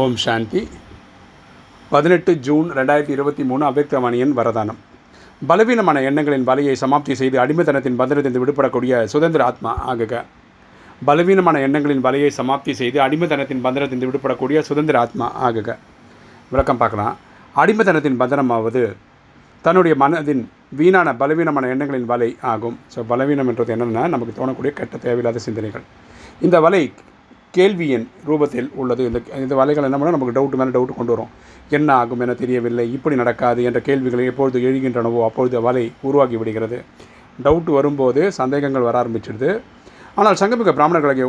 ஓம் சாந்தி. பதினெட்டு ஜூன் ரெண்டாயிரத்தி இருபத்தி மூணு அவ்யக்தமணியின் வரதானம். பலவீனமான எண்ணங்களின் வலையை சமாப்தி செய்து அடிமைத்தனத்தின் பந்தனத்திலிருந்து விடுபடக்கூடிய சுதந்திர ஆத்மா ஆகுக. பலவீனமான எண்ணங்களின் வலையை சமாப்தி செய்து அடிமைத்தனத்தின் பந்தனத்திலிருந்து விடுபடக்கூடிய சுதந்திர ஆத்மா ஆகுக. விளக்கம் பார்க்கலாம். அடிமைத்தனத்தின் பந்தனமாவது தன்னுடைய மனதின் வீணான பலவீனமான எண்ணங்களின் வலை ஆகும். ஸோ பலவீனம் என்றது என்னென்னா நமக்கு தோணக்கூடிய கெட்ட தேவையில்லாத சிந்தனைகள். இந்த வலை கேள்வியின் ரூபத்தில் உள்ளது. இந்த இந்த வலைகள் என்ன பண்ணால் நமக்கு டவுட் மேலே டவுட் கொண்டு வரும். என்ன ஆகும் என தெரியவில்லை. இப்படி நடக்காது என்ற கேள்விகளை எப்பொழுது எழுகின்றனவோ அப்பொழுது வலை உருவாகி விடுகிறது. டவுட் வரும்போது சந்தேகங்கள் வர ஆரம்பிச்சிடுது. ஆனால் சங்கமிக்க பிராமணர்களுக்கு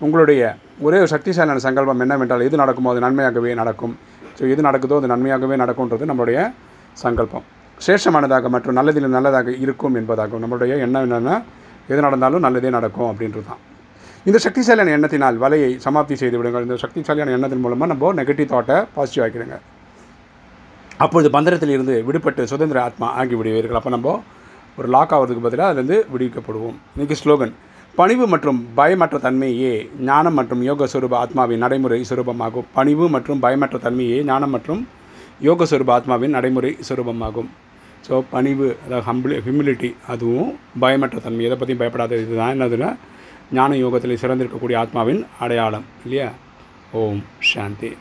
உங்களுடைய ஒரே ஒரு சக்திசாலியான சங்கல்பம் என்னவென்றால் எது நடக்குமோ அது நன்மையாகவே நடக்கும். ஸோ எது நடக்குதோ அது நன்மையாகவே நடக்கும்ன்றது நம்மளுடைய சங்கல்பம். சேஷமானதாக மற்றும் நல்லதில் நல்லதாக இருக்கும் என்பதாகும். நம்மளுடைய எண்ணம் என்னென்னா எது நடந்தாலும் நல்லதே நடக்கும் அப்படின்றது தான். இந்த சக்திசாலியான எண்ணத்தினால் வலையை சமாப்தி செய்து விடுங்கள். இந்த சக்திசாலியான எண்ணத்தின் மூலமாக நம்ம நெகட்டிவ் தாட்டை பாசிட்டிவ் ஆக்கிடுங்க. அப்பொழுது பந்தரத்தில் இருந்து விடுபட்டு சுதந்திர ஆத்மா ஆகி விடுவீர்கள். அப்போ நம்ம ஒரு லாக் ஆகிறதுக்கு பதிலாக அதுலேருந்து விடுவிக்கப்படுவோம். இன்றைக்கி ஸ்லோகன் பணிவு மற்றும் பயமற்ற தன்மையே ஞானம் மற்றும் யோக சுரூப ஆத்மாவின் நடைமுறை சுரூபமாகும். பணிவு மற்றும் பயமற்ற தன்மையே ஞானம் மற்றும் யோக சுரூப ஆத்மாவின் நடைமுறை சுரூபமாகும். ஸோ பணிவு அதாவது ஹம்பிளி ஹியூமிலிட்டி அதுவும் பயமற்ற தன்மை. எதை பற்றியும் பயப்படாத. இதுதான் என்னதுன்னா ஞான யோகத்தில் சிறந்திருக்கக்கூடிய ஆத்மாவின் அடையாளம் இல்லையா? ஓம் சாந்தி.